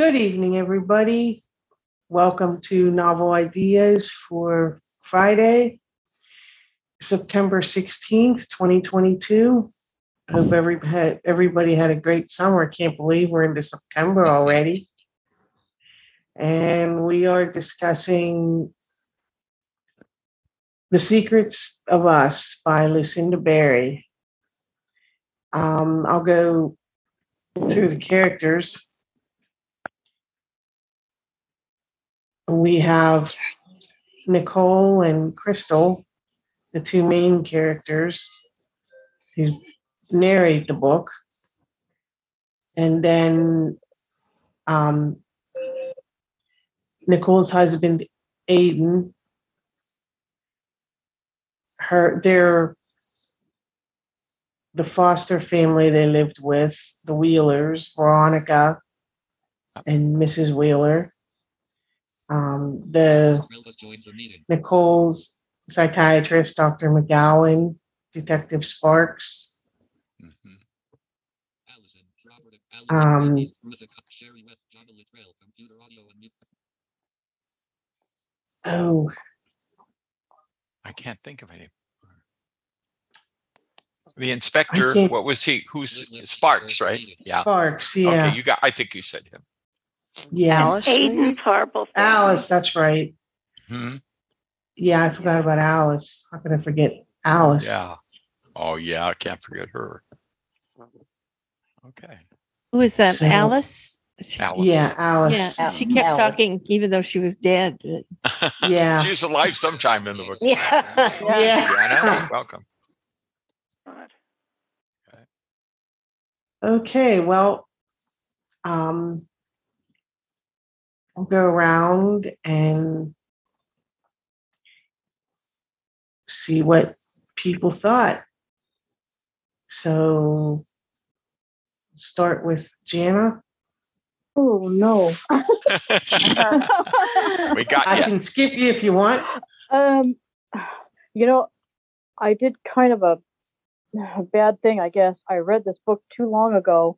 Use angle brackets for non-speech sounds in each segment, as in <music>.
Good evening, everybody. Welcome to Novel Ideas for Friday, September 16th, 2022. I hope every, everybody had a great summer. Can't believe we're into September already. And we are discussing The Secrets of Us by Lucinda Berry. Um, I'll go through the characters. We have Nicole and Crystal, the two main characters who narrate the book. And then um, Nicole's husband, Aiden, her, their the foster family they lived with, the Wheelers, Veronica and Mrs. Wheeler. Um, the Nicole's psychiatrist, Dr. McGowan, Detective Sparks. Um, oh, I can't think of any. The inspector, what was he? Who's Sparks, right? Yeah. Sparks, yeah, Okay, you got. I think you said him. Yeah. Alice. Aiden's horrible. thing. Alice, that's right. Hmm? Yeah, I forgot about Alice. How could I forget Alice? Yeah. Oh yeah, I can't forget her. Okay. Who is that? So- Alice? She- Alice. Yeah, Alice. Yeah, Yeah. she kept Alice. talking even though she was dead. <laughs> Yeah. she was alive sometime in the book. Yeah. Deanna, welcome. God. Okay, well, um, I'll go around and see what people thought. So, start with Jana. Oh no. <laughs> we got I you. can skip you if you want. um, you know, I did kind of a, a bad thing, I guess. I read this book too long ago,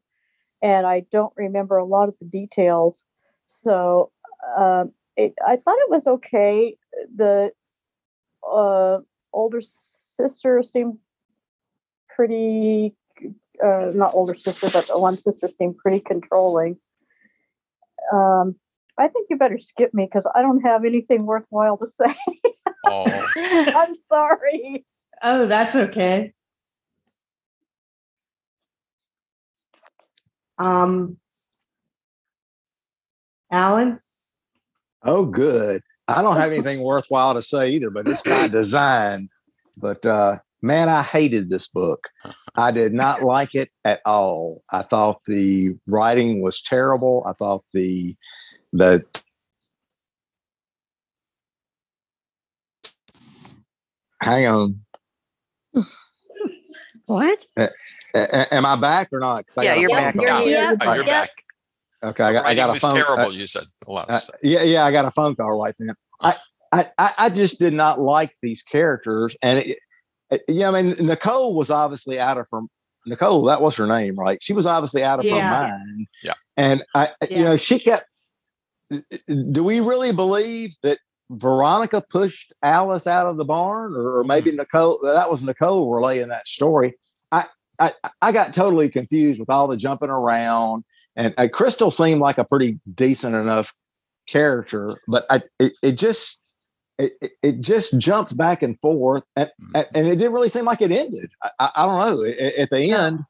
and I don't remember a lot of the details. So, um, it, I thought it was okay. The uh, older sister seemed pretty. Uh, not older sister, but the one sister seemed pretty controlling. Um, I think you better skip me because I don't have anything worthwhile to say. <laughs> Oh, I'm sorry. Oh, that's okay. Um, Alan, Oh, good. I don't have anything worthwhile to say either, but it's by <laughs> design. But uh, man, I hated this book. I did not like it at all. I thought the writing was terrible. I thought the the hang on. What? A- a- am I back or not? Yeah, got you're phone back. call. yeah. Yep, Oh, you're yep. back. Okay, I got, I got a phone. terrible. uh, you said a lot. Uh, Of stuff. yeah, yeah, I got a phone call right then. I, I, I I just did not like these characters, and it, it, yeah, I mean, Nicole was obviously out of her. Nicole, that was her name, right? She was obviously out of Yeah. her mind. Yeah. and I, you know, she kept. Do we really believe that Veronica pushed Alice out of the barn, or, or maybe Nicole? That was Nicole relaying that story. I, I, I got totally confused with all the jumping around, and uh, Crystal seemed like a pretty decent enough character, but I, it, it just it, it- it just jumped back and forth, and, Mm. and it didn't really seem like it ended. I, I, I don't know. At, at the end,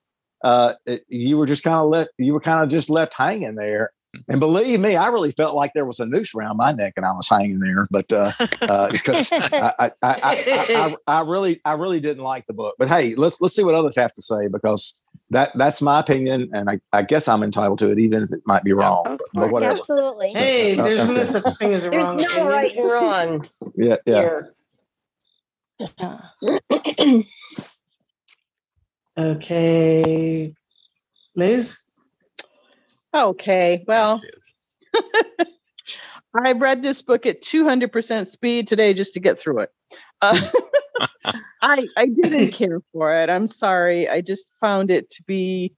uh, it, you were just kind of left. You were kind of just left hanging there. And believe me, I really felt like there was a noose around my neck, and I was hanging there. But uh, uh, because <laughs> I, I, I, I, I, I really, I really didn't like the book. But hey, let's let's see what others have to say because that that's my opinion, and I, I guess I'm entitled to it, even if it might be wrong. Of But, but whatever. Absolutely. hey, uh, there's no okay. such thing as a There's wrong no opinion. right and wrong Yeah, yeah. here. <clears throat> Okay, Liz. Okay, well, <laughs> I read this book at 200% speed today just to get through it. Uh, <laughs> I I didn't <laughs> care for it. I'm sorry. I just found it to be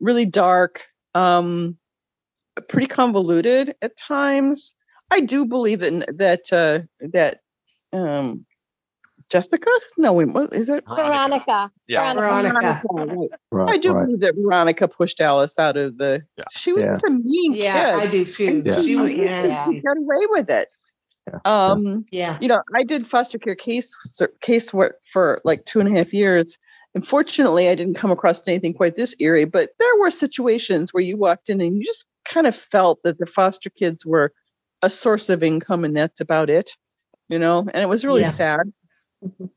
really dark. Um, pretty convoluted at times. I do believe in that uh, that um, Jessica. No, wait, what is it? Veronica. Yeah. Veronica. right. Right, I do right. believe that Veronica pushed Alice out of the. Yeah. She was Yeah. a mean Yeah, I kid. do too. Yeah. She was Yeah. nasty. She got away with it. Yeah. Um, Yeah. you know, I did foster care case case work for like two and a half years. Unfortunately, I didn't come across anything quite this eerie, but there were situations where you walked in and you just kind of felt that the foster kids were a source of income, and that's about it. You know, and it was really Yeah. sad.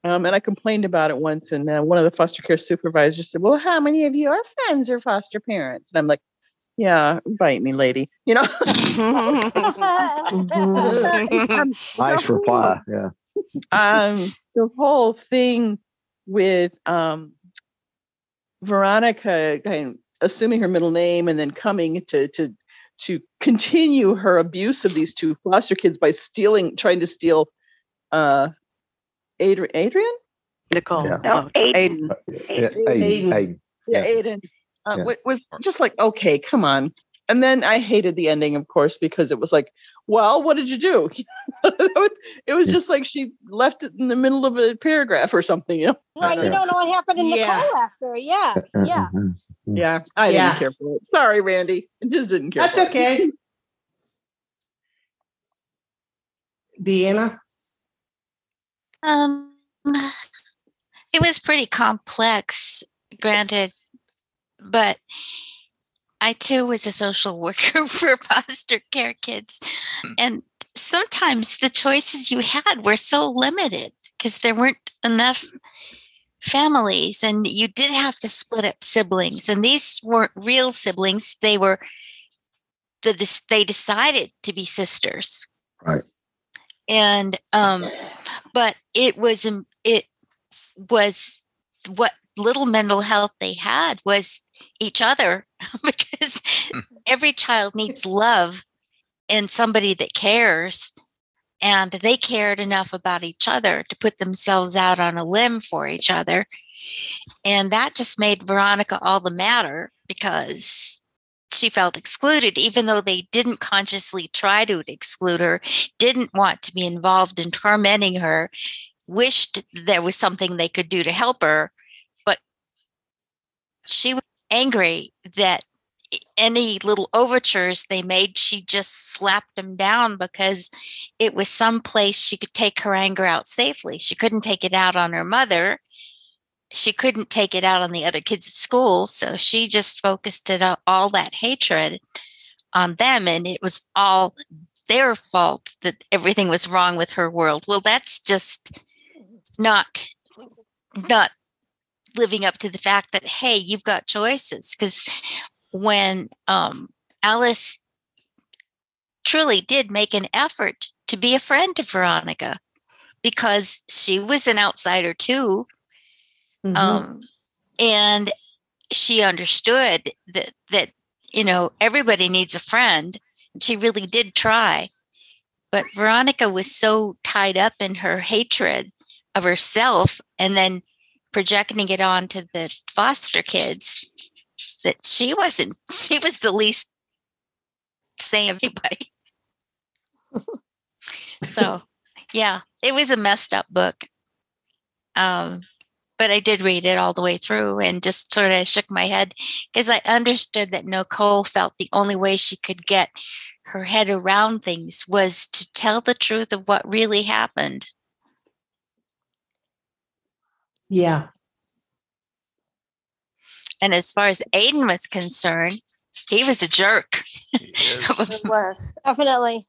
Um, and I complained about it once, and uh, one of the foster care supervisors said, "Well, how many of your friends are foster parents?" And I'm like, "Yeah, bite me, lady." You know. <laughs> Um, <laughs> Nice reply. Yeah. um the whole thing with um Veronica kind of assuming her middle name and then coming to to to continue her abuse of these two foster kids by stealing trying to steal uh Adrian Adrian Nicole. Yeah. No, Oh, Aiden. Aiden. Aiden. Aiden, Aiden. yeah, Yeah. Aiden uh, Yeah. was just like okay come on and then I hated the ending of course because it was like well what did you do <laughs> it was Yeah. just like she left it in the middle of a paragraph or something you know right, you don't know what happened in Yeah. Nicole after. Yeah, yeah. Mhm. Yeah, I Yeah. didn't care for it. Sorry, Randy. I just didn't care. That's for it. okay. <laughs> Deanna? Um, <sighs> it was pretty complex, granted, but I too was a social worker <laughs> for foster care kids. Hmm. And sometimes the choices you had were so limited because there weren't enough families and you did have to split up siblings and these weren't real siblings they were the they decided to be sisters Right. and um but it was it was what little mental health they had was each other <laughs> because Hmm. every child needs love and somebody that cares and they cared enough about each other to put themselves out on a limb for each other and that just made veronica all the madder because she felt excluded even though they didn't consciously try to exclude her didn't want to be involved in tormenting her wished there was something they could do to help her but she was angry that any little overtures they made she just slapped them down because it was some place she could take her anger out safely. She couldn't take it out on her mother. She couldn't take it out on the other kids at school so she just focused it all that hatred on them and it was all their fault that everything was wrong with her world. Well that's just not not living up to the fact that hey you've got choices. Because when um, alice truly did make an effort to be a friend to veronica because she was an outsider too Mhm. um, and she understood that that you know everybody needs a friend. She really did try. But veronica was so tied up in her hatred of herself and then projecting it onto the foster kids that she wasn't <laughs> she was the least of anybody <laughs> so yeah it was a messed up book um but I did read it all the way through and just sort of shook my head because I understood that Nicole felt the only way she could get her head around things was to tell the truth of what really happened. Yeah. And as far as Aiden was concerned, he was a jerk. He <laughs> was definitely.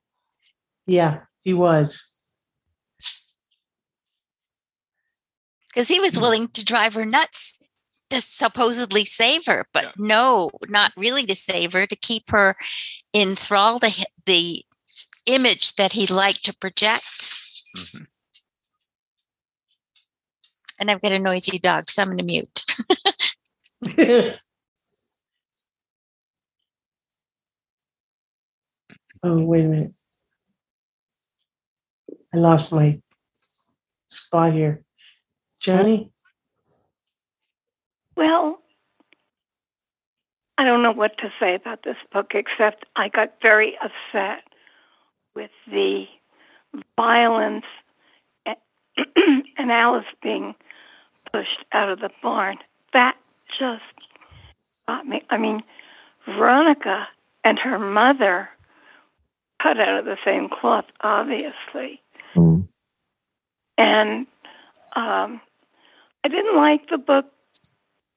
Yeah, he was. because he was willing to drive her nuts to supposedly save her, but Yeah. no, not really to save her, to keep her in thrall to the image that he liked to project. Mhm. And I've got a noisy dog, so I'm going to mute. <laughs> oh, wait a minute. I lost my spot here. Johnny? Well, I don't know what to say about this book except I got very upset with the violence and, and Alice being pushed out of the barn. That just got me. I mean, Veronica and her mother cut out of the same cloth, obviously. Mm. And um, I didn't like the book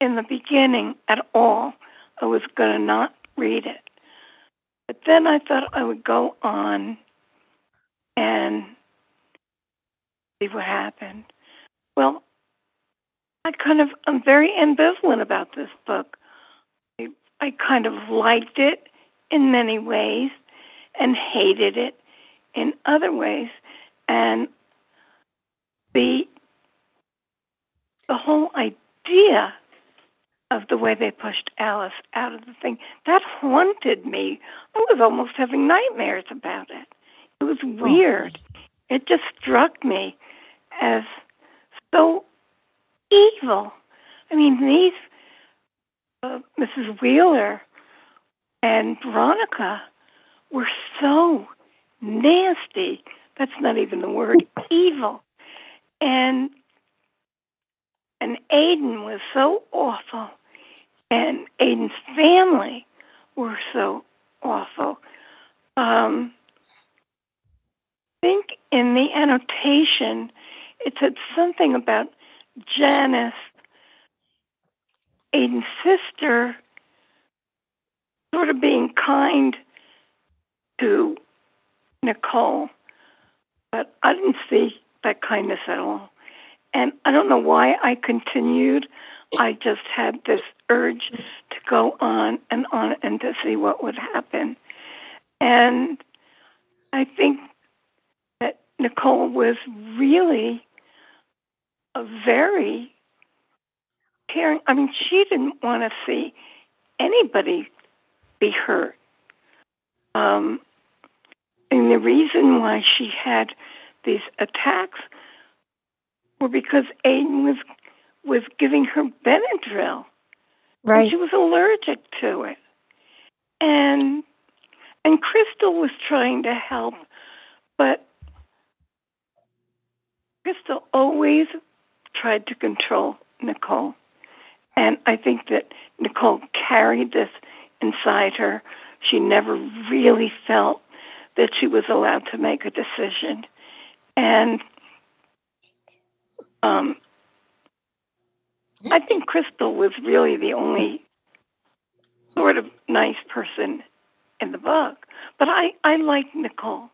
in the beginning at all. I was going to not read it. But then I thought I would go on and see what happened. Well, I kind of, I'm very ambivalent about this book. I, I kind of liked it in many ways and hated it in other ways. And the the whole idea of the way they pushed Alice out of the thing that haunted me. I was almost having nightmares about it. It was weird. It just struck me as so evil. I mean, these uh, Mrs. Wheeler and Veronica were so nasty. That's not even the word, <laughs> evil. And and Aiden was so awful, and Aiden's family were so awful. Um, I think in the annotation, it said something about Janice, Aiden's sister, sort of being kind to Nicole, but I didn't see that kindness at all. And I don't know why I continued. I just had this urge to go on and on and to see what would happen. And I think that Nicole was really a very caring. I mean, she didn't want to see anybody be hurt. Um, and the reason why she had these attacks were because Aiden was was giving her Benadryl. Right. She was allergic to it. And and Crystal was trying to help, but Crystal always tried to control Nicole. And I think that Nicole carried this inside her. She never really felt that she was allowed to make a decision. And um, I think Crystal was really the only sort of nice person in the book. But I, I like Nicole.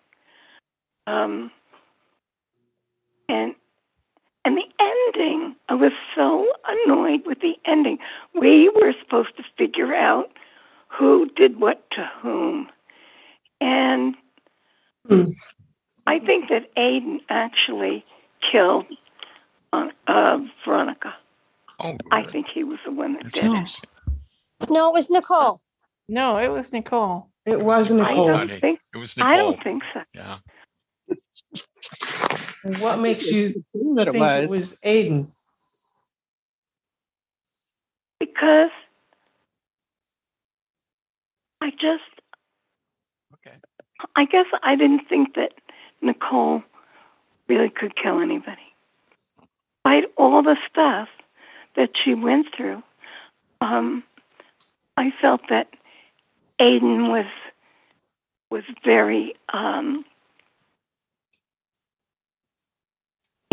Um, and and the ending, I was so annoyed with the ending. We were supposed to figure out who did what to whom. And Hmm. I think that Aiden actually killed uh, uh, Veronica. Oh, I think he was the one that did it. No, it was Nicole. No, it was Nicole. It was I Nicole. don't think. It was Nicole. I don't think so. Yeah. And what makes you that it think it was. was Aiden? because I just, Okay. I guess I didn't think that Nicole really could kill anybody. Despite all the stuff that she went through, um, I felt that Aiden was was very. Um,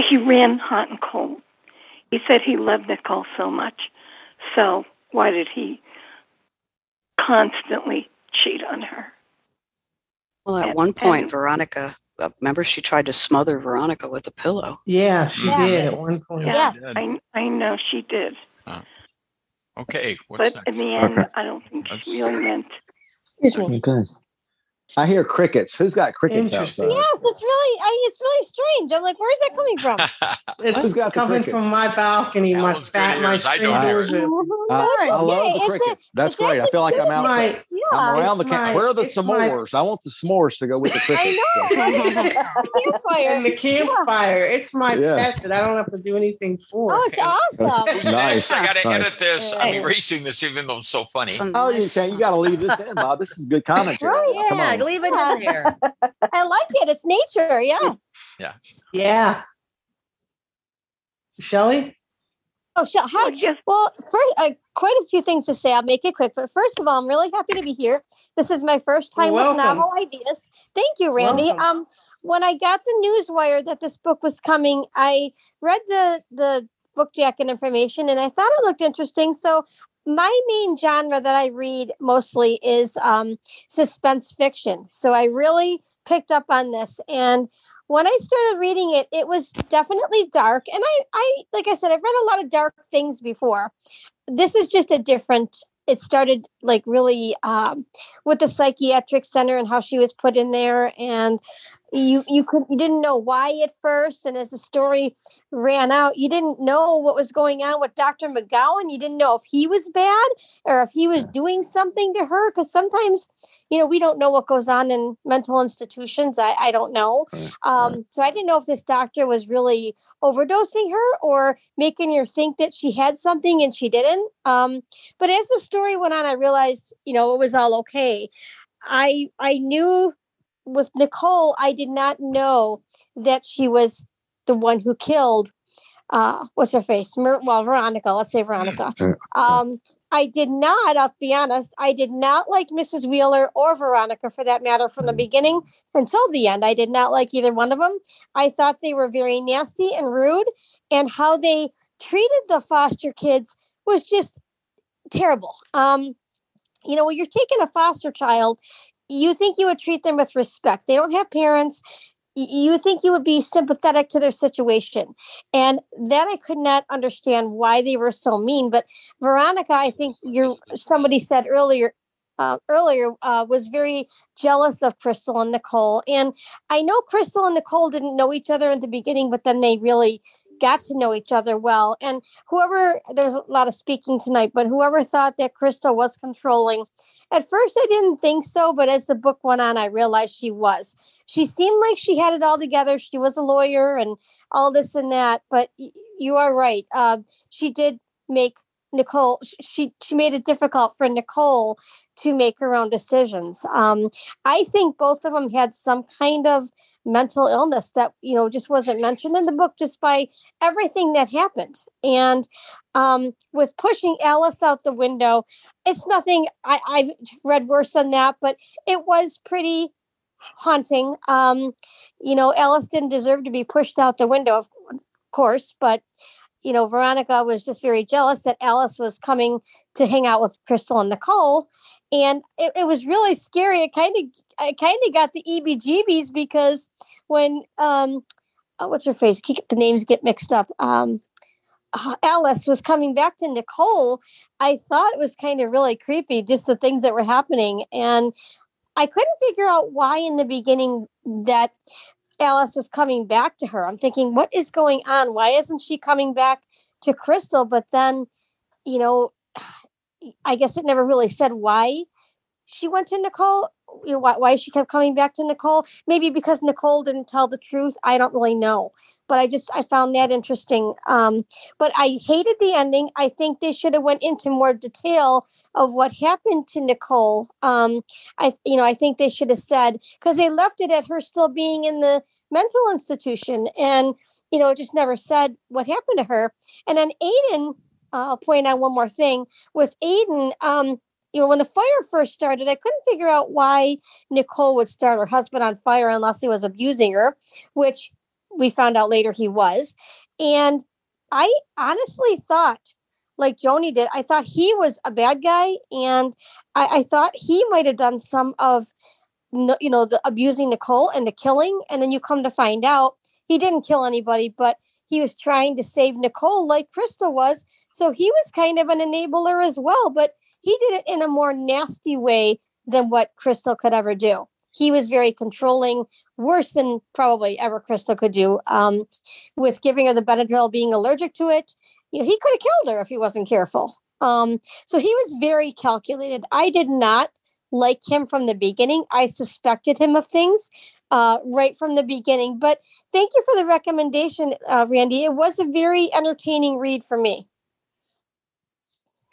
he ran hot and cold. He said he loved Nicole so much, so why did he constantly cheat on her? Well, And- at one point, and- Veronica, uh, remember she tried to smother Veronica with a pillow. Yeah, she Yeah. did at one point. Yeah, Yes. I I know she did, Okay. What's but in the end, Okay. I don't think Let's- she really meant. Excuse me. Okay. I hear crickets. Who's got crickets outside? Yes, it's really, I, it's really strange. I'm like, where's that <laughs> coming from? It's Who's got coming crickets? from my balcony, my Alan's fat, my ears, I don't hear it. fingers. <laughs> I, I love Okay, the it's a- crickets. That's it's great. I feel like I'm outside. My, Yeah, I'm around the camp. my- Where are the it's my- s'mores? I want the s'mores to go with the <laughs> crickets. I know. Campfire. and the campfire. It's my Yeah. pet that I don't have to do anything for. Oh, it's awesome. Nice. I gotta Nice. edit this. I'm erasing this, even though it's so funny. Oh, you nice- can't. You got to leave this in, Bob. This is good commentary. Right, Come Yeah, on. leave it in there. <laughs> I like it. It's nature. Yeah. yeah. Yeah. Shelly? Oh, shall, hi. just Well, first, uh, quite a few things to say. I'll make it quick. But first of all, I'm really happy to be here. This is my first time with welcome. novel ideas. Thank you, Randy. Welcome. Um, when I got the news wire that this book was coming, I read the the book jacket information and I thought it looked interesting. So my main genre that I read mostly is um, suspense fiction. So I really picked up on this and when I started reading it, it was definitely dark. And I, I, like I said, I've read a lot of dark things before. This is just a different. It started like really um, with the psychiatric center and how she was put in there, and you you could you didn't know why at first, and as the story ran out, you didn't know what was going on with Doctor McGowan. You didn't know if he was bad or if he was doing something to her, because sometimes you know we don't know what goes on in mental institutions. I I don't know. Um, so I didn't know if this doctor was really overdosing her or making her think that she had something and she didn't. Um, but as the story went on, I realized, you know, it was all okay. I I knew with Nicole, I did not know that she was the one who killed. Uh, what's her face? Mer- well, Veronica. Let's say Veronica. <laughs> Um, I did not. I'll be honest. I did not like Mrs. Wheeler or Veronica, for that matter, from the beginning until the end. I did not like either one of them. I thought they were very nasty and rude, and how they treated the foster kids was just terrible. Um, you know, when you're taking a foster child, you think you would treat them with respect. They don't have parents. You think you would be sympathetic to their situation. And that I could not understand why they were so mean. But Veronica, I think you're somebody said earlier uh, earlier uh, was very jealous of Crystal and Nicole. And I know Crystal and Nicole didn't know each other in the beginning, but then they really got to know each other well. And whoever, there's a lot of speaking tonight, but whoever thought that Crystal was controlling, at first I didn't think so, but as the book went on, I realized she was. She seemed like she had it all together. She was a lawyer and all this and that, but you are right. Uh, she did make Nicole, she, she made it difficult for Nicole to make her own decisions. Um, I think both of them had some kind of mental illness that you know just wasn't mentioned in the book just by everything that happened and um with pushing alice out the window it's nothing i i've read worse than that but it was pretty haunting um you know alice didn't deserve to be pushed out the window of course but you know veronica was just very jealous that alice was coming to hang out with crystal and nicole and it, it was really scary it kind of I kind of got the EBGBs because when um, oh, what's her face? The names get mixed up. Um, uh, Alice was coming back to Nicole. I thought it was kind of really creepy, just the things that were happening, and I couldn't figure out why in the beginning that Alice was coming back to her. I'm thinking, what is going on? Why isn't she coming back to Crystal? But then, you know, <sighs> I guess it never really said why she went to Nicole. You know, why, why she kept coming back to Nicole. Maybe because Nicole didn't tell the truth. I don't really know. But I just I found that interesting. Um, but I hated the ending. I think they should have went into more detail of what happened to Nicole. Um, I you know I think they should have said because they left it at her still being in the mental institution, and you know it just never said what happened to her. And then Aiden, uh, I'll point out one more thing with Aiden. Um, you know, when the fire first started, I couldn't figure out why Nicole would start her husband on fire unless he was abusing her, which we found out later he was. And I honestly thought, like Joni did, I thought he was a bad guy, and I, I thought he might have done some of, you know, the abusing Nicole and the killing. And then you come to find out he didn't kill anybody, but he was trying to save Nicole like Crystal was. So he was kind of an enabler as well, but he did it in a more nasty way than what Crystal could ever do. He was very controlling, worse than probably ever Crystal could do. Um, with giving her the Benadryl, being allergic to it, you know, he could have killed her if he wasn't careful. Um, so he was very calculated. I did not like him from the beginning. I suspected him of things uh, right from the beginning. But thank you for the recommendation, uh, Randy. It was a very entertaining read for me.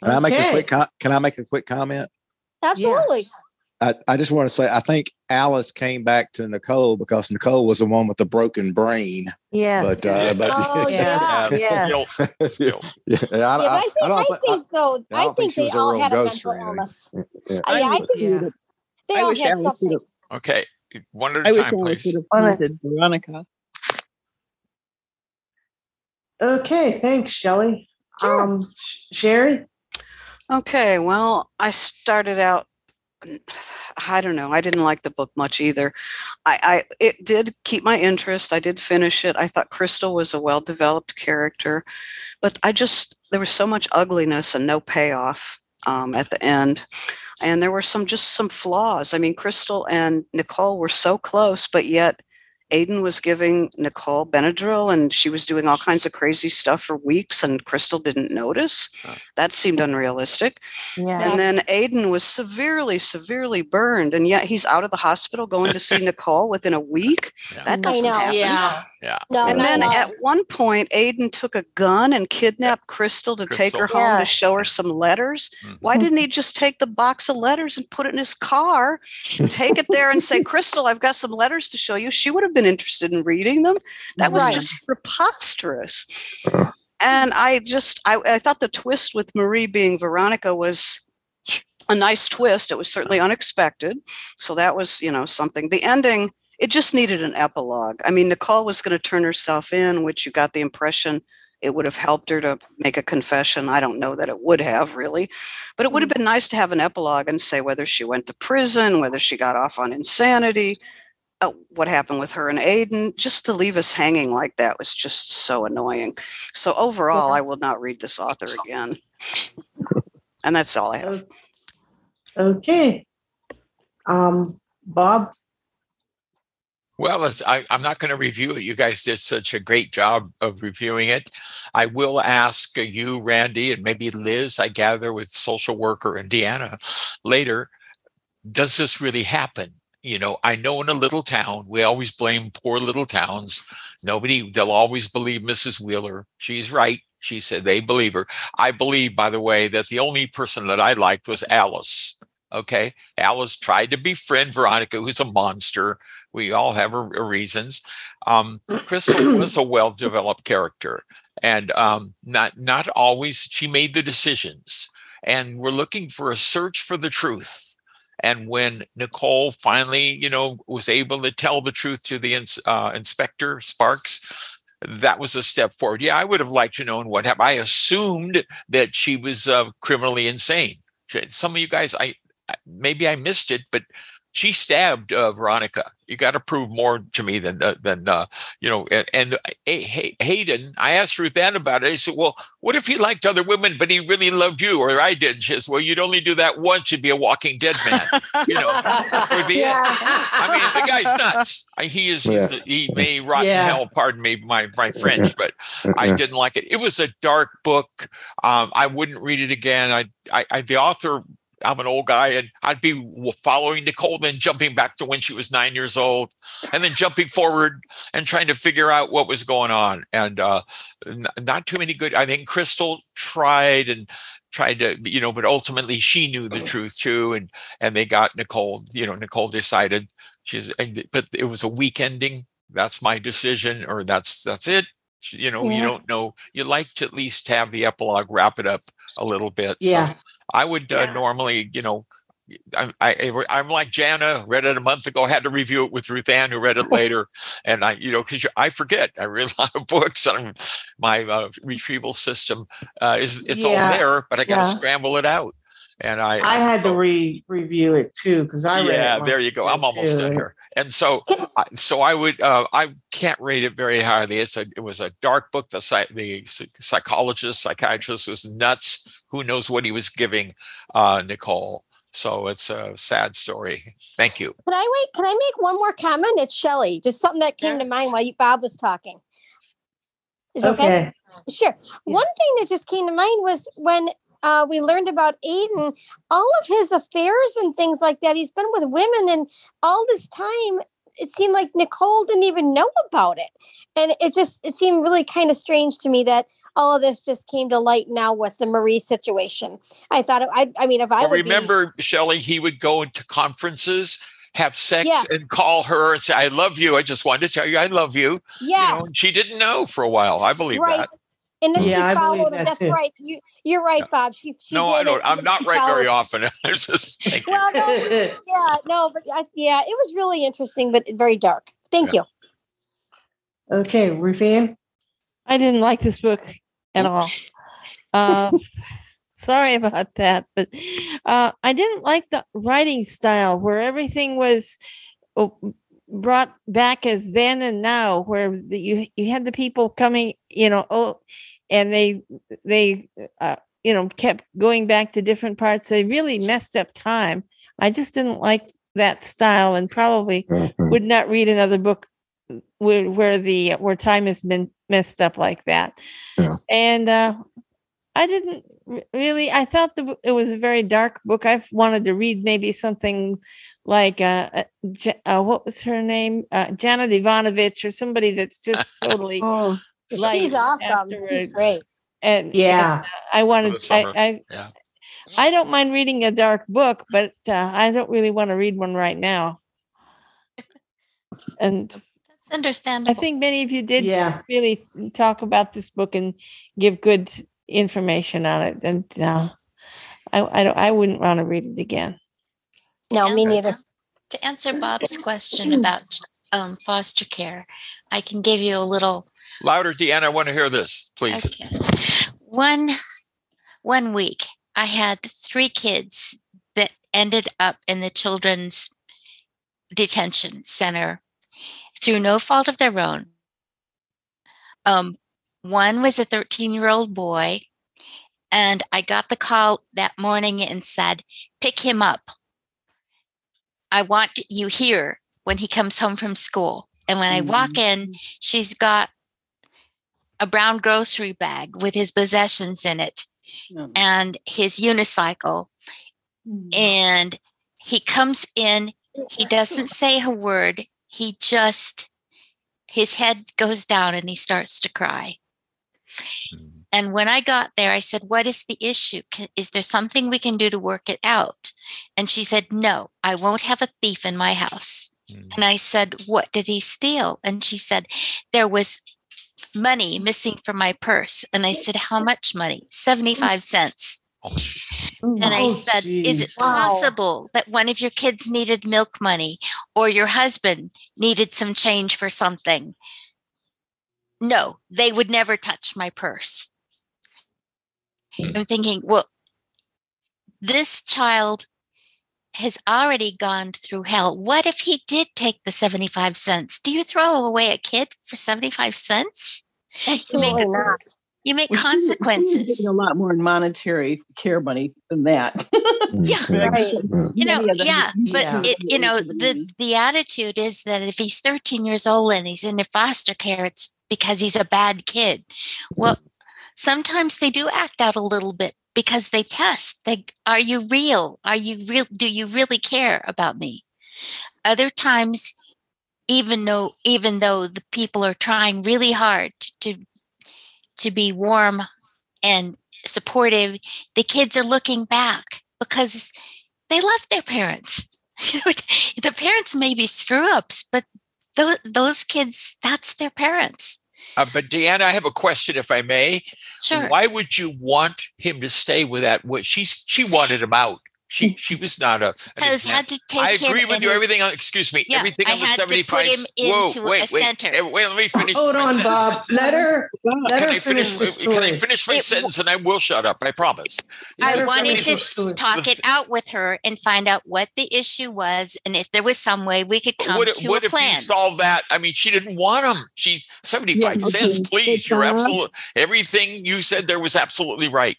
Can I make a quick co- can I make a quick comment? Absolutely. I, I just want to say I think Alice came back to Nicole because Nicole was the one with the broken brain. Yes. But uh, but Oh, <laughs> Yeah. yeah. Yes. Guilt. <laughs> yeah, Guilt. yeah, I, Yeah, I, I, think, I I, don't thi- think though. I I, don't think, think they all had a mental illness. yeah. I yeah, I think she would've- they I all had Alice something. Okay, one at I a wish time, Alice would please. have Well, haunted Veronica. Okay, thanks, Shelley. Sure. Um, Sherry? Okay, well, I started out. <sighs> I don't know. I didn't like the book much either. I, I it did keep my interest. I did finish it. I thought Crystal was a well-developed character, but I just there was so much ugliness and no payoff um, at the end, and there were some just some flaws. I mean, Crystal and Nicole were so close, but yet Aiden was giving Nicole Benadryl, and she was doing all kinds of crazy stuff for weeks, and Crystal didn't notice. That seemed unrealistic. Yeah. And then Aiden was severely, severely burned, and yet he's out of the hospital going to see <laughs> Nicole within a week. Yeah. That doesn't know. happen. Yeah. Yeah. No, And not then at at one point, Aiden took a gun and kidnapped Crystal to take her home Yeah. to show her some letters. Mhm. Why didn't he just take the box of letters and put it in his car, take it there and say, <laughs> Crystal, I've got some letters to show you? She would have been interested in reading them. That was Right. just preposterous. And I just, I, I thought the twist with Marie being Veronica was a nice twist. It was certainly unexpected. So that was, you know, something. The ending, it just needed an epilogue. I mean, Nicole was going to turn herself in, which you got the impression it would have helped her to make a confession. I don't know that it would have really, but it would have mm. been nice to have an epilogue and say whether she went to prison, whether she got off on insanity, what happened with her and Aiden. Just to leave us hanging like that was just so annoying. So overall, I will not read this author again. And that's all I have. Okay. Um, Bob? Well, it's, I, I'm not going to review it. You guys did such a great job of reviewing it. I will ask uh, you, Randy, and maybe Liz, I gather, with social worker and Deanna later, does this really happen? You know, I know in a little town, we always blame poor little towns. Nobody, they'll always believe Mrs. Wheeler. She's right. She said they believe her. I believe, by the way, that the only person that I liked was Alice. Okay. Alice tried to befriend Veronica, who's a monster. We all have our, reasons. Um, Crystal <clears throat> was a well-developed character, and um, not not always she made the decisions. And we're looking for a search for the truth. And when Nicole finally, you know, was able to tell the truth to the ins- uh, inspector Sparks, that was a step forward. Yeah, I would have liked to know what happened. I assumed that she was uh, criminally insane. Some of you guys, I maybe I missed it, but she stabbed uh, Veronica. You got to prove more to me than uh, than uh, you know. And, and Hay- Hay- Hayden, I asked Ruth Ann about it. I said, "Well, what if he liked other women, but he really loved you, or I did?" She says, "Well, you'd only do that once. You'd be a Walking Dead man." you know, would be it. I mean, the guy's nuts. I, he is. He's Yeah. a, he may rot Yeah. in hell. Pardon me, my my French, but I didn't like it. It was a dark book. Um, I wouldn't read it again. I, I, I, the author. I'm an old guy, and I'd be following Nicole, then jumping back to when she was nine years old, and then jumping forward and trying to figure out what was going on. And uh, n- not too many good. I think Crystal tried and tried to, you know, but ultimately she knew the truth too, and and they got Nicole. You know, Nicole decided she's, but it was a weak ending. That's my decision, or that's that's it. You know, you don't know. You like to at least have the epilogue wrap it up a little bit. So Yeah. I would uh, normally, you know, I, I I'm like Jana. Read it a month ago. Had to review it with Ruth Ann, who read it <laughs> later, and I, you know, because I forget. I read <laughs> a lot of books, and my uh, retrieval system uh, is it's all there, but I got to Yeah. scramble it out. And I I had to re review it too because I read yeah, there you go. I'm almost done too. here. And so, I- so I would, uh, I can't rate it very highly. It's a, it was a dark book. The psych, the psychologist, psychiatrist was nuts. Who knows what he was giving, uh, Nicole. So it's a sad story. Thank you. Can I wait? Can I make one more comment? It's Shelley. Just something that came to mind while you, Bob was talking. Is okay? Okay. Sure. One thing that just came to mind was when uh, we learned about Aiden, all of his affairs and things like that. He's been with women, and all this time, it seemed like Nicole didn't even know about it, and it just it seemed really kind of strange to me that all of this just came to light now with the Marie situation. I thought, it, I, I mean, if I Well, would be- remember, Shelley, he would go into conferences, have sex, Yes. and call her and say, "I love you." I just wanted to tell you, I love you. yes, You know, and she didn't know for a while. I believe right. that. And then Yeah, I she believe followed that it. That's right. You, you're right, Bob. She, she no, I don't. I'm not she right very followed- often. <laughs> It's just thank. Well, no, <laughs> yeah, no, but I, yeah, it was really interesting, but very dark. Thank you. Okay, Ruth Ann. I didn't like this book at all. <laughs> Uh, sorry about that, but uh, I didn't like the writing style where everything was oh, brought back as then and now, where the, you you had the people coming, you know, oh, and they they uh, you know kept going back to different parts. They really messed up time. I just didn't like that style, and probably would not read another book where where the where time has been messed up like that. Yeah. And uh, I didn't really. I thought the, it was a very dark book. I wanted to read maybe something like uh, uh, uh what was her name, uh, Janet Evanovich, or somebody that's just <laughs> totally Oh, light. He's awesome. He's afterward. great. And and, Yeah. uh, I wanted. the I. I Yeah. I don't mind reading a dark book, but uh, I don't really want to read one right now. And That's understandable. I think many of you did Yeah. really talk about this book and give good information on it. And uh, I, I don't. I wouldn't want to read it again. No, me neither. To answer Bob's question about um, foster care, I can give you a little Louder, Deanna. I want to hear this, please. Okay. One one week, I had three kids that ended up in the children's detention center through no fault of their own. Um, one was a 13 year old boy, and I got the call that morning and said, Pick him up. I want you here when he comes home from school. And when I walk mm-hmm. in, she's got a brown grocery bag with his possessions in it No. and his unicycle. Mm. And he comes in, he doesn't say a word. He just, his head goes down and he starts to cry. And when I got there, I said, What is the issue? Is there something we can do to work it out? And she said, No, I won't have a thief in my house. Mm. And I said, What did he steal? And she said, There was money missing from my purse. And I said, How much money? 75 cents. And I Oh, said, Is it geez. Wow. possible that one of your kids needed milk money or your husband needed some change for something? No, they would never touch my purse. Hmm. I'm thinking, well, this child has already gone through hell. What if he did take the 75 cents? Do you throw away a kid for 75 cents? Absolutely not. You make Well, she was- she consequences. getting a lot more in monetary care money than that. <laughs> Mm, yeah. Right. Mm. you know Many yeah but Yeah. it you know the the the attitude is that if he's 13 years old and he's in foster care it's because he's a bad kid well sometimes they do act out a little bit because they test they are you real are you real do you really care about me other times even though even though the people are trying really hard to to be warm and supportive the kids are looking back because they love their parents. <laughs> You know, the parents may be screw ups, but those, those kids, that's their parents. Uh, but Deanna, I have a question, if I may. Sure. Why would you want him to stay with that? What she's she wanted him out. She she was not a. Has had example. to take I agree with you. his- Everything on. Excuse me. Yeah, everything I on the had to put seventy-five. him Whoa, into wait, a wait. center. eh, Wait, let me finish. Hold on, sentence. Bob. <laughs> Let her, let Can her I finish? finish Can I finish my It- sentence and I will shut up? I promise. I Let wanted to talk it out with her and find out what the issue was and if there was some way we could come What, to what a if plan. you solve that? I mean, she didn't want them. She seventy-five Yeah, cents, please. But You're Bob- absolute. Everything you said there was absolutely right.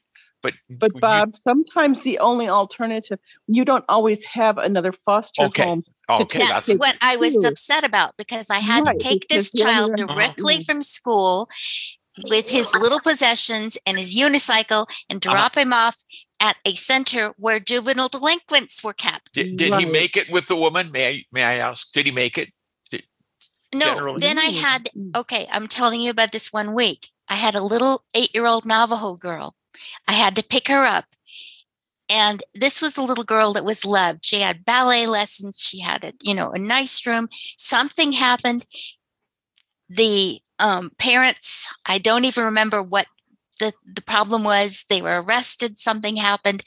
But But you- Bob, sometimes the only alternative, you don't always have another foster Okay. home. okay, That's that's what I was True. upset about because I had Right, to take this child you're- directly Mhm. from school with his little possessions and his unicycle and Uh-huh. drop him off at a center where juvenile delinquents were kept. Did, did he make it with the woman? May I may I ask? Did he make it? No, generally. then I Mm. had, okay, I'm telling you about this one week. I had a little eight year old Navajo girl. I had to pick her up. And this was a little girl that was loved. She had ballet lessons. She had a, you know, a nice room. Something happened. The um, parents, I don't even remember what the, the problem was. They were arrested. Something happened.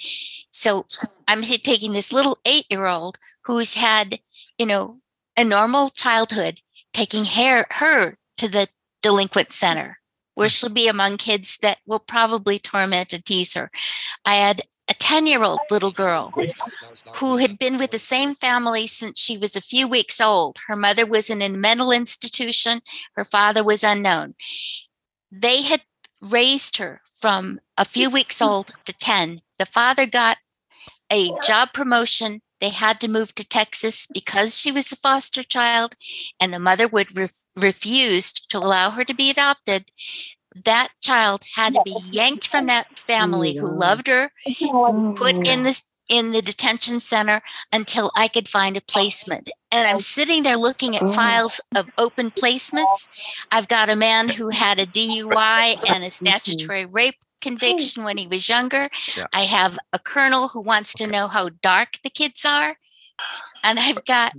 So I'm taking this little eight year old who's had, you know, a normal childhood taking her, her to the delinquent center where she'll be among kids that will probably torment and tease her. I had a 10 year old little girl who had been with the same family since she was a few weeks old. Her mother was in a mental institution, her father was unknown. They had raised her from a few weeks old to 10. The father got a job promotion. They had to move to Texas because she was a foster child, and the mother would ref- refused to allow her to be adopted. That child had to be yanked from that family who loved her, put in this in the detention center until I could find a placement. And I'm sitting there looking at files of open placements. I've got a man who had a DUI and a <laughs> statutory rape conviction when he was younger. Yeah. I have a colonel who wants to know how dark the kids are. And I've got,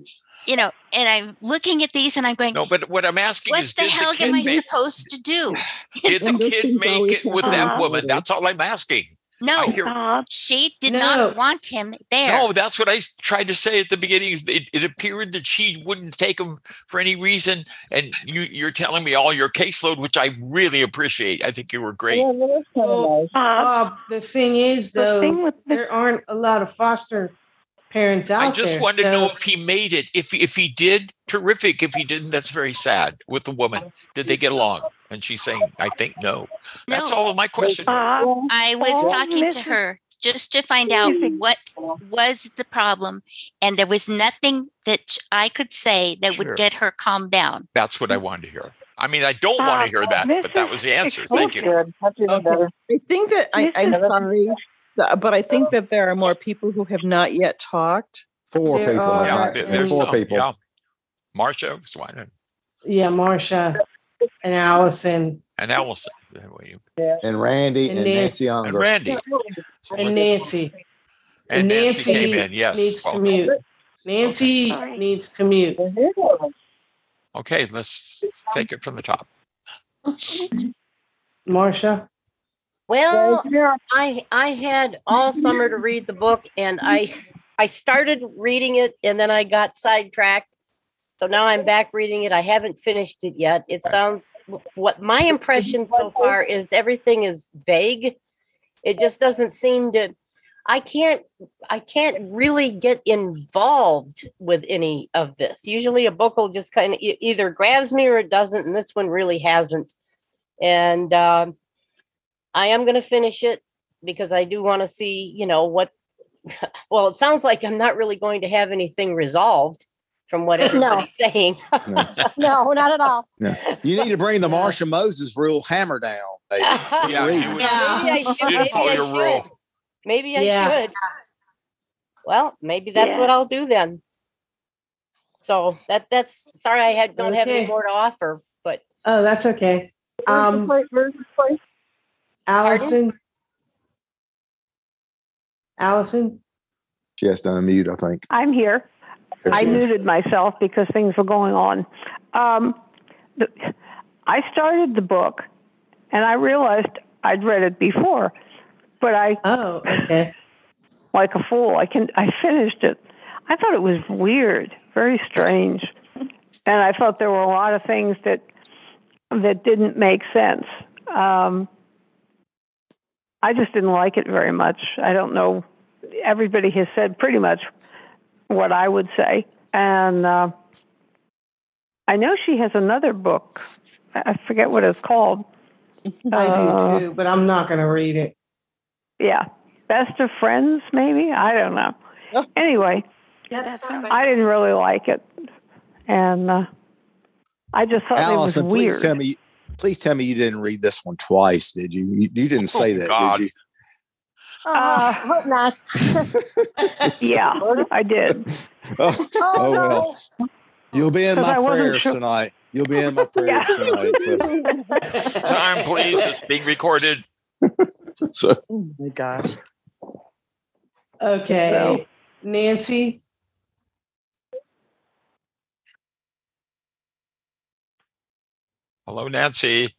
you know, and I'm looking at these and I'm going, no. But what I'm asking what is, what the did hell the am I make, supposed to do? did the kid make it with that woman? That's all I'm asking. No, hear- she did No. not want him there. No, that's what I tried to say at the beginning. It, it appeared that she wouldn't take him for any reason, and you, you're telling me all your caseload, which I really appreciate. I think you were great. Well, Bob, Bob, the thing is, the though, thing with the there aren't a lot of foster parents out there. I just there. wanted to know if he made it. If if he did, terrific. If he didn't, that's very sad. With the woman, did they get along? And she's saying, "I think no." That's No. all of my question. is. I was Oh, talking to her just to find out what was the problem, and there was nothing that I could say that Sure. would get her calmed down. That's what I wanted to hear. I mean, I don't want to hear that, but that was the answer. Thank you. Okay. I think that I, I'm sorry, but I think that there are more people who have not yet talked. Four There people. are- Yeah, not- there- there's four some, people. yeah. Marsha, Swine, Yeah, Marsha and Allison and Allison, And Randy And and, Nancy. Nancy and Randy. So and Nancy. and Nancy came in. needs Yes. to mute. Nancy Sorry. needs to mute. Okay, let's take it from the top. Marsha? Well, I I had all summer to read the book and I I started reading it and then I got sidetracked. So now I'm back reading it. I haven't finished it yet. It sounds what my impression so far is everything is vague. It just doesn't seem to I can't I can't really get involved with any of this. Usually a book will just kind of either grabs me or it doesn't and this one really hasn't. And um I am going to finish it because I do want to see, you know, what. <laughs> Well, it sounds like I'm not really going to have anything resolved from what everybody's saying. <laughs> No, not at all. You need to bring the Marsha Moses rule hammer down. baby. Yeah, Read you it. would- Yeah. Maybe I should. Maybe follow I your should. rule. Maybe I Yeah. should. Well, maybe that's Yeah. what I'll do then. So that that's sorry I had don't have any more to offer, but Oh, that's okay. Um, Allison? Allison? She has to unmute, I think. I'm here. There I muted myself because things were going on. Um, the, I started the book and I realized I'd read it before, but I Oh, okay. like a fool. I can I finished it. I thought it was weird, very strange, and I thought there were a lot of things that that didn't make sense. Um, I just didn't like it very much. I don't know. Everybody has said pretty much what I would say, and uh, I know she has another book. I forget what it's called. I Uh, do too, but I'm not going to read it. Yeah, best of friends, maybe. I don't know. Anyway, I didn't really like it, and uh, I just thought Allison, it was weird. please tell me. Please tell me you didn't read this one twice, did you? You, you didn't say that, God. did you? Oh, I hope ah. not. <laughs> yeah, I did. <laughs> Oh, Oh, oh, no. well. You'll be in my prayers sure- tonight. You'll be in my <laughs> prayers tonight. So, Time, please. It's being recorded. so Oh my gosh. Okay. Nancy, Hello, Nancy.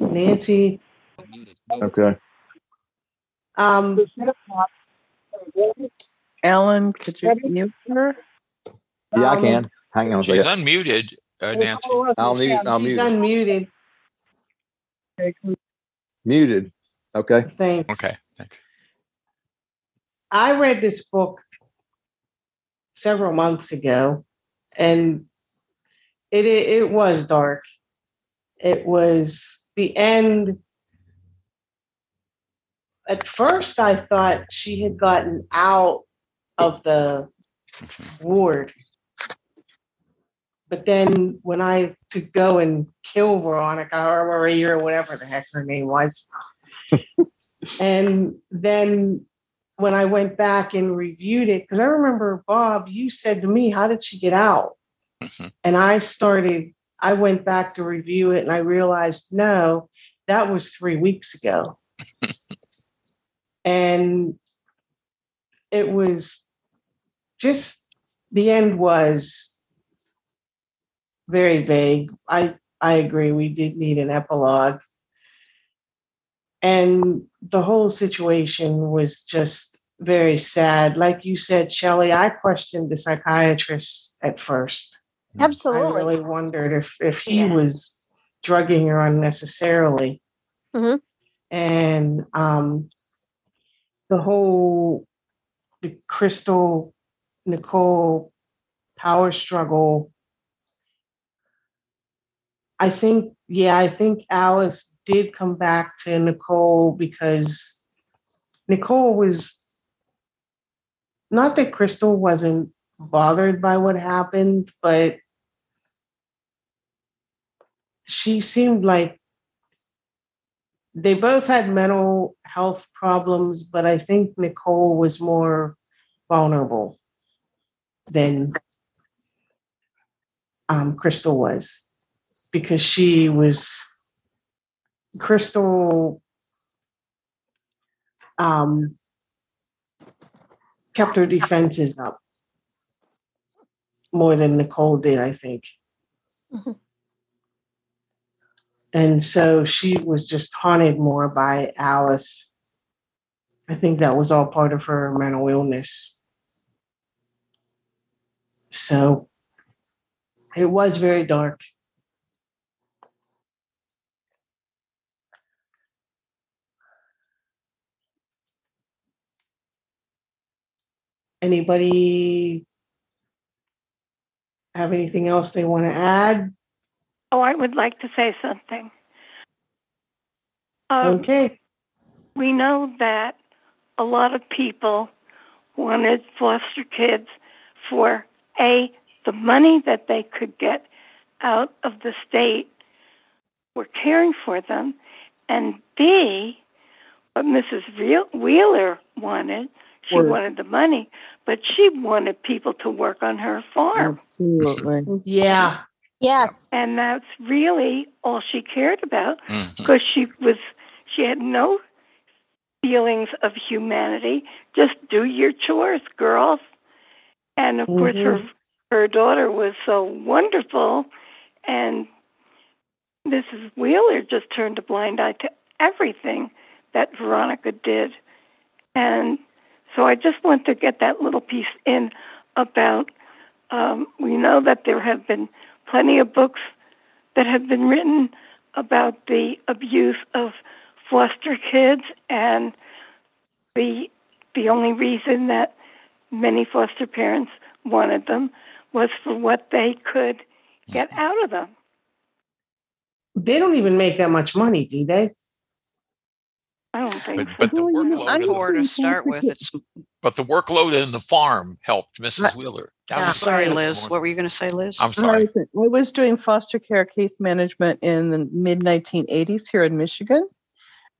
Nancy, okay. Um, Alan, could you mute her? Yeah, I Um, can. Hang on She's unmuted, uh, Nancy. I'll mute. I'll she's mute. unmuted. Muted. Okay. Thanks. Okay. thanks. I read this book several months ago, and it it, it was dark. It was the end. At first, I thought she had gotten out of the ward, but then when I to go and kill Veronica or Marie or whatever the heck her name was, <laughs> and then when I went back and reviewed it, because I remember Bob, you said to me, How did she get out? Mhm. And I started, I went back to review it and I realized, no, that was three weeks ago. <laughs> and it was just the end was very vague. I I agree we did need an epilogue. And the whole situation was just very sad. Like you said, Shelley, I questioned the psychiatrist at first. Absolutely. I really wondered if if he Yeah. was drugging her unnecessarily. Mhm. And um, the whole the Crystal Nicole power struggle. I think, yeah, I think Alice did come back to Nicole because Nicole was not that Crystal wasn't bothered by what happened, but she seemed like they both had mental health problems, but I think Nicole was more vulnerable than um, Crystal was because she was Crystal um, kept her defenses up more than Nicole did, I think. Mhm. And so she was just haunted more by Alice. I think that was all part of her mental illness. So it was very dark. Anybody have anything else they want to add? Oh, I would like to say something. Um, Okay. we know that a lot of people wanted foster kids for A, the money that they could get out of the state for caring for them, and B, what Mrs. Wheeler wanted. She Work. wanted the money, but she wanted people to work on her farm. Absolutely. Yeah. Yes. And that's really all she cared about because she was she had no feelings of humanity. Just do your chores, girls. And of course her her daughter was so wonderful and Mrs. Wheeler just turned a blind eye to everything that Veronica did. And So I just want to get that little piece in about. Um, we know that there have been plenty of books that have been written about the abuse of foster kids, and the the only reason that many foster parents wanted them was for what they could get mm-hmm. out of them. They don't even make that much money, do they? I don't think But, so. but the Well, you know, workload, in the- to start with. <laughs> It's but the workload in the farm helped Mrs. Wheeler. That yeah, was sorry, Liz. more- What were you going to say, Liz? I'm sorry. I was doing foster care case management in the mid 1980s here in Michigan.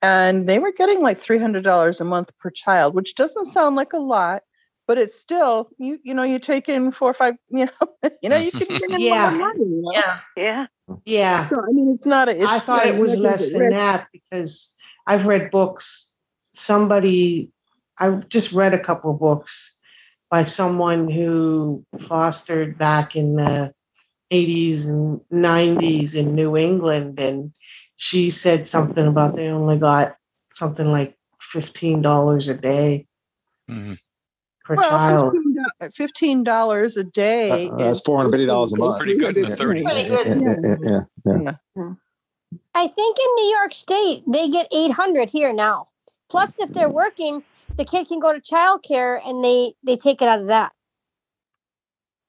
And they were getting like $300 a month per child, which doesn't sound like a lot, but it's still, you you know, you take in four or five, <laughs> you know, you know, you can bring in <laughs> Yeah. more money. You know? Yeah. Yeah. Yeah. So, I mean, it's not a, it's I thought it was less than that because I've read books. Somebody, I just read a couple of books by someone who fostered back in the 80s and 90s in New England. And she said something about they only got something like $15 a day Mhm. per Well, child. $15 $15 a day. Uh, that's is- $450 a month. Pretty good in the Yeah. 30s. Pretty good. Yeah, yeah, yeah. I think in New York State they get 800 here now. Plus, if they're mm-hmm. working, the kid can go to childcare and they they take it out of that.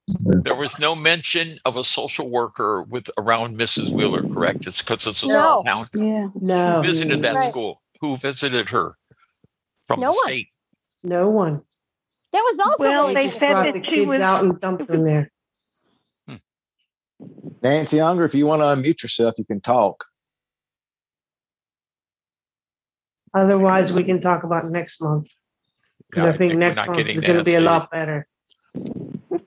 There was no mention of a social worker with around Mrs. Wheeler, correct? It's because it's a No. small town. Yeah. no. Who visited that Right. school? Who visited her from No the one. state? no one. That was also Well, really they Just said brought that the she kids was- out and dumped them there. Hmm. Nancy Unger, if you want to unmute yourself, you can talk. Otherwise, we can talk about next month. Because Yeah, I think we're next month is going to be a lot better.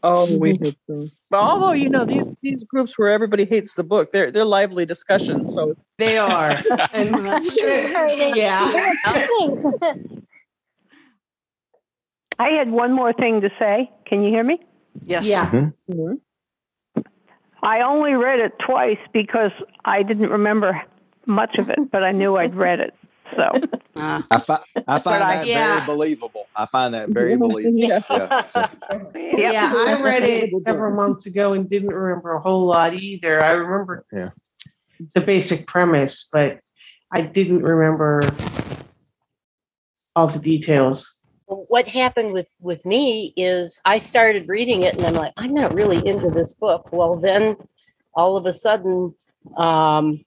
Oh, we mm-hmm. hope so. But although you know these these groups where everybody hates the book, they're they're lively discussions. So They are. <laughs> And <laughs> That's <laughs> true. Yeah. I had one more thing to say. Can you hear me? Yes. Yeah. Mm-hmm. Mm-hmm. I only read it twice because I didn't remember much of it, but I knew I'd read it. So Uh, I, fi- I find I- that Yeah. very believable. I find that very believable. Yeah. Yeah, so- <laughs> Yeah, I read it <laughs> several months ago and didn't remember a whole lot either. I remember Yeah. the basic premise, but I didn't remember all the details. what happened with with me is I started reading it and I'm like, I'm not really into this book. Well, then all of a sudden, um,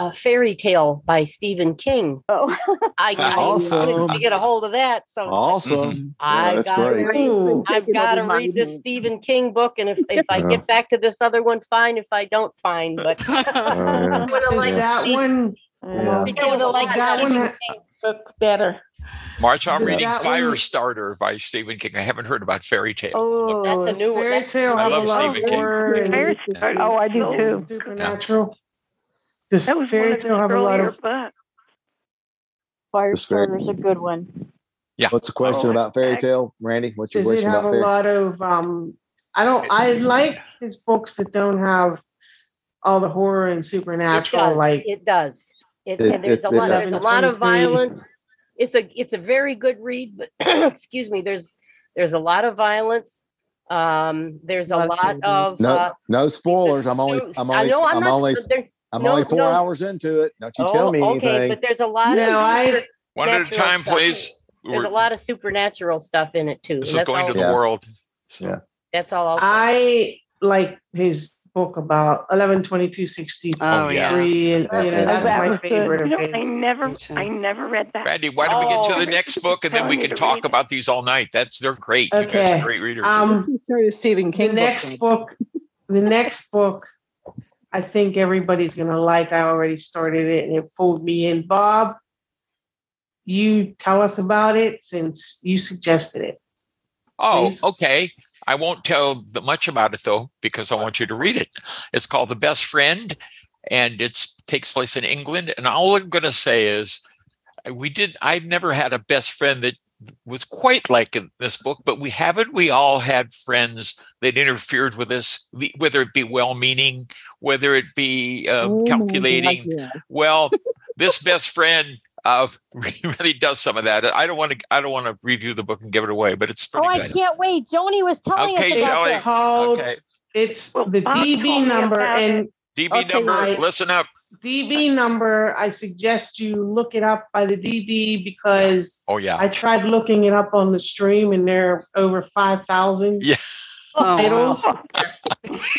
a fairy tale by Stephen King. Oh, I, <laughs> I Awesome. couldn't get a hold of that, so Awesome. I yeah, that's gotta great. Read, I've got to read this Stephen King book, and if if I get back to this other one, fine. If I don't, fine. But <laughs> Uh, Would have liked that Steve- one, yeah. I would have liked that one, King book better. March, I'm Is reading that one- Firestarter by Stephen King. I haven't heard about Fairy Tale. oh, that's a new one. Fairy That's- tale I have a love Stephen King. horror and Firestarter Oh, I do too. so- supernatural. Does That was one fairy of tale have a lot earlier of books. Firestarter's a good one. Yeah. What's the question Oh, about fairy tale, Randy? What's your Does it question have about a lot of um I don't I like his books that don't have all the horror and it supernatural does. like it does. It, It- and there's a it's- it lot. does. There's a lot of violence. It's a it's a very good read, but <clears throat> excuse me. There's there's a lot of violence. Um, there's a Lot of lot things. of No, uh, no spoilers. I'm only. I'm I know I'm, I'm not. only, there- I'm no, only four no. hours into it. Don't you oh, tell me okay, anything. but there's a lot No, of I- One at a time, please. There's We're- a lot of supernatural stuff in it too. This and is going to the Yeah. world. So, Yeah. That's all. I'll. I like his book about 11 22 63 Oh, yeah. and you know Yeah. that's my favorite You know. I never, I never read that. Randy, why don't we get to Oh. the next book and then we can talk about these all night? That's they're great. You guys are great readers. Um Start a Stephen King the next then. book the next book I think everybody's gonna like. I already started it and it pulled me in. Bob, you tell us about it since you suggested it. Oh, please. okay. I won't tell much about it though, because I want you to read it. It's called The Best Friend, and it takes place in England. And all I'm going to say is, we did. I've never had a best friend that was quite like in this book, but we haven't. We all had friends that interfered with us, whether it be well-meaning, whether it be um, Oh my God, calculating. <laughs> yeah. Well, this best friend uh, <laughs> really does some of that. I don't want to. I don't want to review the book and give it away, but it's Oh, pretty I can't wait. Joni was telling Okay, us about Shelley. this. Called, Okay, it's Well, the Bob DB number and DB Okay, number. I- Listen up. DB number, I suggest you look it up by the DB because Oh yeah. I tried looking it up on the stream and there are over five thousand Yeah. Oh, titles. <laughs>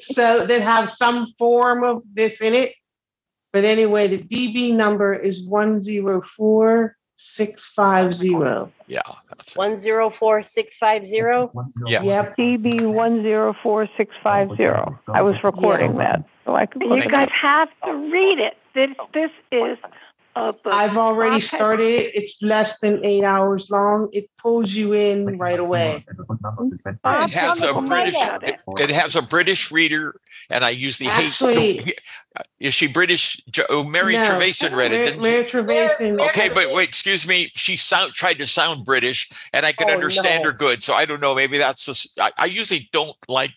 So that have some form of this in it. But anyway, the DB number is one zero four six five zero. Yeah. That's it. One zero four six five zero. Yes. Yep. DB one zero four six five zero. I was recording that, so I could You guys it. have to read it. This this is a book. I've already Okay. started it. It's less than eight hours long. It pulls you in right away. It has a I'm British. excited. It, it has a British reader, and I usually hate. Actually- uh, is she British? Oh, Mary No. Trevathan read it, didn't she? Mary Trevathan. Okay, but wait, excuse me. She sound tried to sound British, and I could Oh, understand no. her good. So I don't know. Maybe that's just. I, I usually don't like,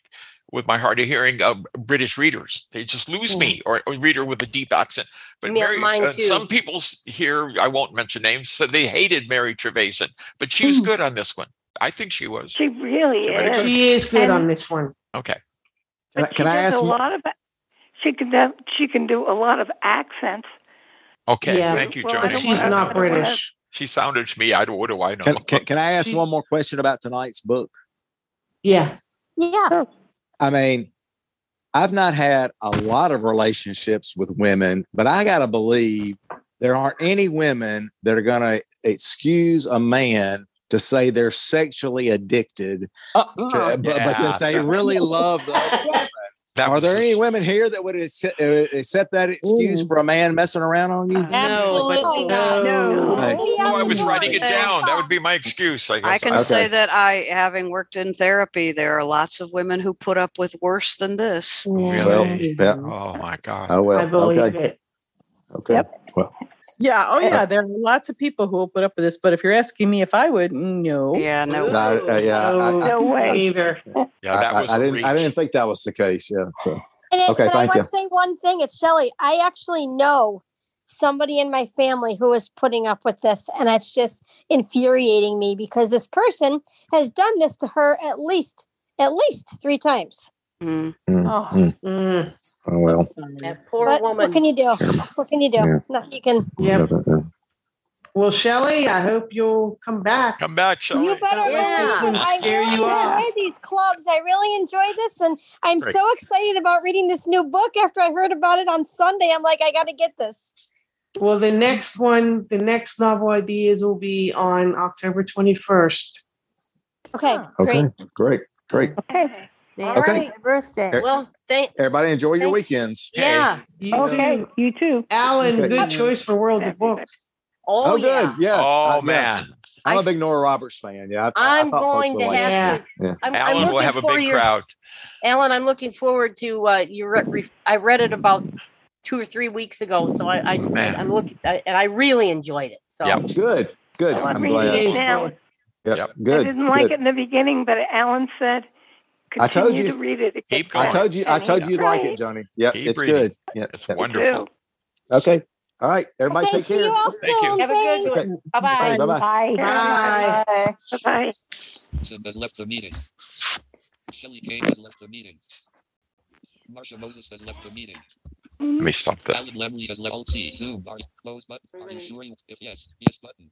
with my hard of hearing, uh, British readers. They just lose me, or a reader with a deep accent. But Yeah, Mary, mine uh, some people here, I won't mention names, said they hated Mary Trevathan, but she was good on this one. I think she was. She really She read it is. good. She is good And- on this one. Okay. Can I, can she I ask? a lot of she can do, she can do a lot of accents. Okay. Yeah. Thank you, Well, I But don't she's not I don't wanna- British. She sounded to me. I don't. What do I know? Can, can, can I ask She- one more question about tonight's book? Yeah. Yeah. I mean, I've not had a lot of relationships with women, but I got to believe there aren't any women that are going to excuse a man to say they're sexually addicted, uh, to, uh, but, but Yeah. that they <laughs> really love the. <laughs> That Are there the- any women here that would accept, uh, that excuse for a man messing around on you? Absolutely not. No. Hey. We Oh, I was writing it down. That would be my excuse. I guess. I can Okay. say that I, having worked in therapy, there are lots of women who put up with worse than this. Well, Really? yeah. Oh my God. Oh well. I believe okay. it. Okay. Yep. Well, Yeah. Oh, yeah. There are lots of people who will put up with this. But if you're asking me if I would, no. Yeah, no. no, uh, yeah. I- I- No way. Either. Yeah, <laughs> that I, was I a didn't. I didn't think that was the case. Yeah. So And it, Okay, but I thank want to say one thing. It's Shelley. I actually know somebody in my family who is putting up with this, and it's just infuriating me because this person has done this to her at least at least three times. Mm. mm, Oh. mm. Mm, oh well. That poor But woman. what can you do? Terrible. What can you do? Yeah. No, you can. yep. Well, Shelley, I hope you'll come back. Come back, Shelley. You better Yeah. believe. I Scare really you off. enjoy these clubs. I really enjoy this, and I'm Great. so excited about reading this new book. After I heard about it on Sunday, I'm like, I got to get this. Well, the next one, the next novel ideas will be on October 21st. Okay, Okay. great. Great. Great. Okay. All Okay. right. My birthday. well, thank. Everybody enjoy your weekends. Yeah. You Okay. too. You too. Alan, Okay. good choice for Worlds of Books. Oh, Oh, yeah. good. Yeah. Oh Uh, yeah. man, I'm I- a big Nora Roberts fan. Yeah. I- I, I I'm going to have to. Yeah. I'm, I'm Alan will have a big your- crowd. Alan, I'm looking forward to uh, you. Re- re- I read it about two or three weeks ago, so I, I Man. I'm looking, I, and I really enjoyed it. So Yep. Good. Good. Oh, I'm I'm glad. it It is now. good. Yep. Yep. Good. I didn't like good. it in the beginning, but Alan said, I told you. to read it. It Keep going. I told you. I told you you'd like it, Johnny. Yep. Keep it's reading. good. Yeah. It's wonderful. Okay. All right. Everybody okay, take see care. you all Thank you. Have a good Thanks. one. Okay. Bye Okay. bye. Bye bye. Bye. Bye. Bye. Sim has left the meeting. Shelley Kane has left the meeting. Marsha Moses has left the meeting. Let me stop that. Alan Lemley has left Alt C. Zoom. Are close button. Are you sure? you- If yes, yes button.